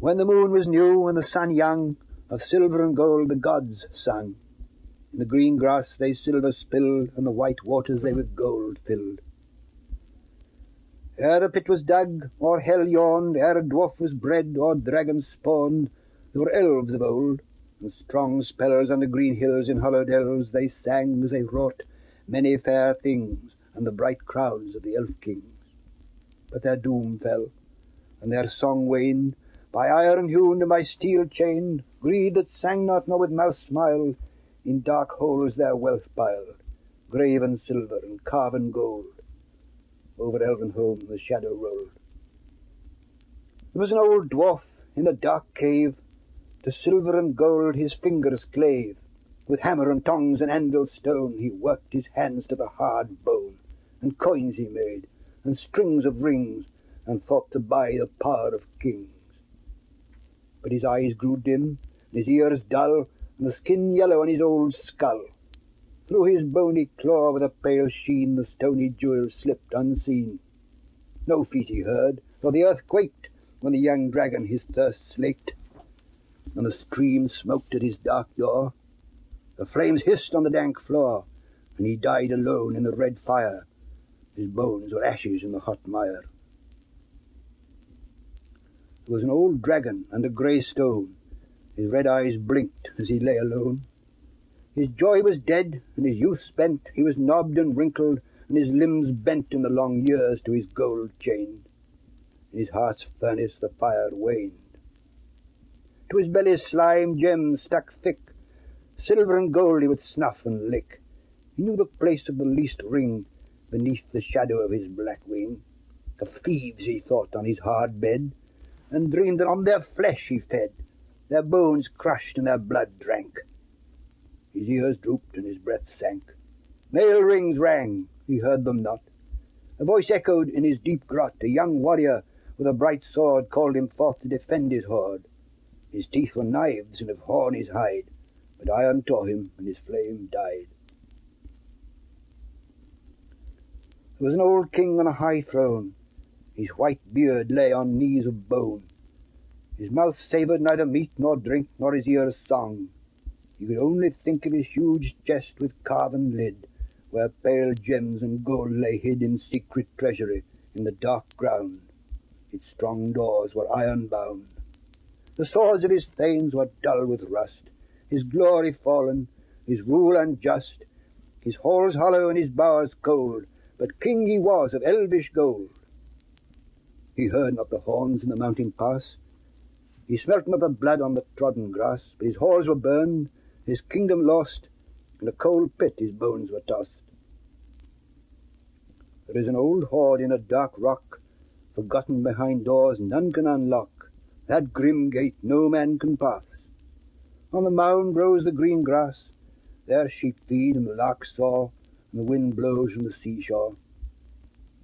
When the moon was new and the sun young, of silver and gold the gods sang. In the green grass they silver spilled, and the white waters they with gold filled. Ere a pit was dug, or hell yawned, ere a dwarf was bred, or dragon spawned, there were elves of old, and strong spells on the green hills in hollow dells they sang as they wrought many fair things, and the bright crowns of the elf kings. But their doom fell, and their song waned, by iron hewn and by steel chained, greed that sang not nor with mouth smiled, in dark holes their wealth piled, graven silver and carven gold. Over Elvenhome the shadow rolled. There was an old dwarf in a dark cave, to silver and gold his fingers clave. With hammer and tongs and anvil stone he worked his hands to the hard bone, and coins he made, and strings of rings, and thought to buy the power of kings. But his eyes grew dim, and his ears dull, and the skin yellow on his old skull. Through his bony claw with a pale sheen the stony jewel slipped unseen. No feet he heard, though the earth quaked when the young dragon his thirst slaked, and the stream smoked at his dark door. The flames hissed on the dank floor, and he died alone in the red fire. His bones were ashes in the hot mire. There was an old dragon and a grey stone. His red eyes blinked as he lay alone. His joy was dead, and his youth spent. He was knobbed and wrinkled, and his limbs bent in the long years to his gold chained. In his heart's furnace the fire waned. To his belly's slime gems stuck thick, Silver and gold he would snuff and lick. He knew the place of the least ring beneath the shadow of his black wing. Of thieves he thought on his hard bed, and dreamed that on their flesh he fed, their bones crushed and their blood drank. His ears drooped and his breath sank. Mail rings rang, he heard them not. A voice echoed in his deep grot. A young warrior with a bright sword called him forth to defend his hoard. His teeth were knives, and of horn his hide but iron tore him, and his flame died. There was an old king on a high throne. His white beard lay on knees of bone. His mouth savoured neither meat nor drink, nor his ears song. He could only think of his huge chest with carven lid, where pale gems and gold lay hid in secret treasury in the dark ground. Its strong doors were iron bound. The swords of his thanes were dull with rust his glory fallen, his rule unjust, his halls hollow and his bowers cold, but king he was of elvish gold. He heard not the horns in the mountain pass, he smelt not the blood on the trodden grass, but his halls were burned, his kingdom lost, in a cold pit his bones were tossed. There is an old hoard in a dark rock, forgotten behind doors none can unlock, that grim gate no man can pass. On the mound grows the green grass, there sheep feed and the larks soar, and the wind blows from the seashore.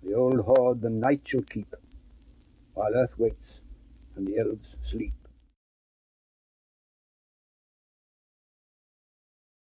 The old hoard the night shall keep, while earth waits and the elves sleep.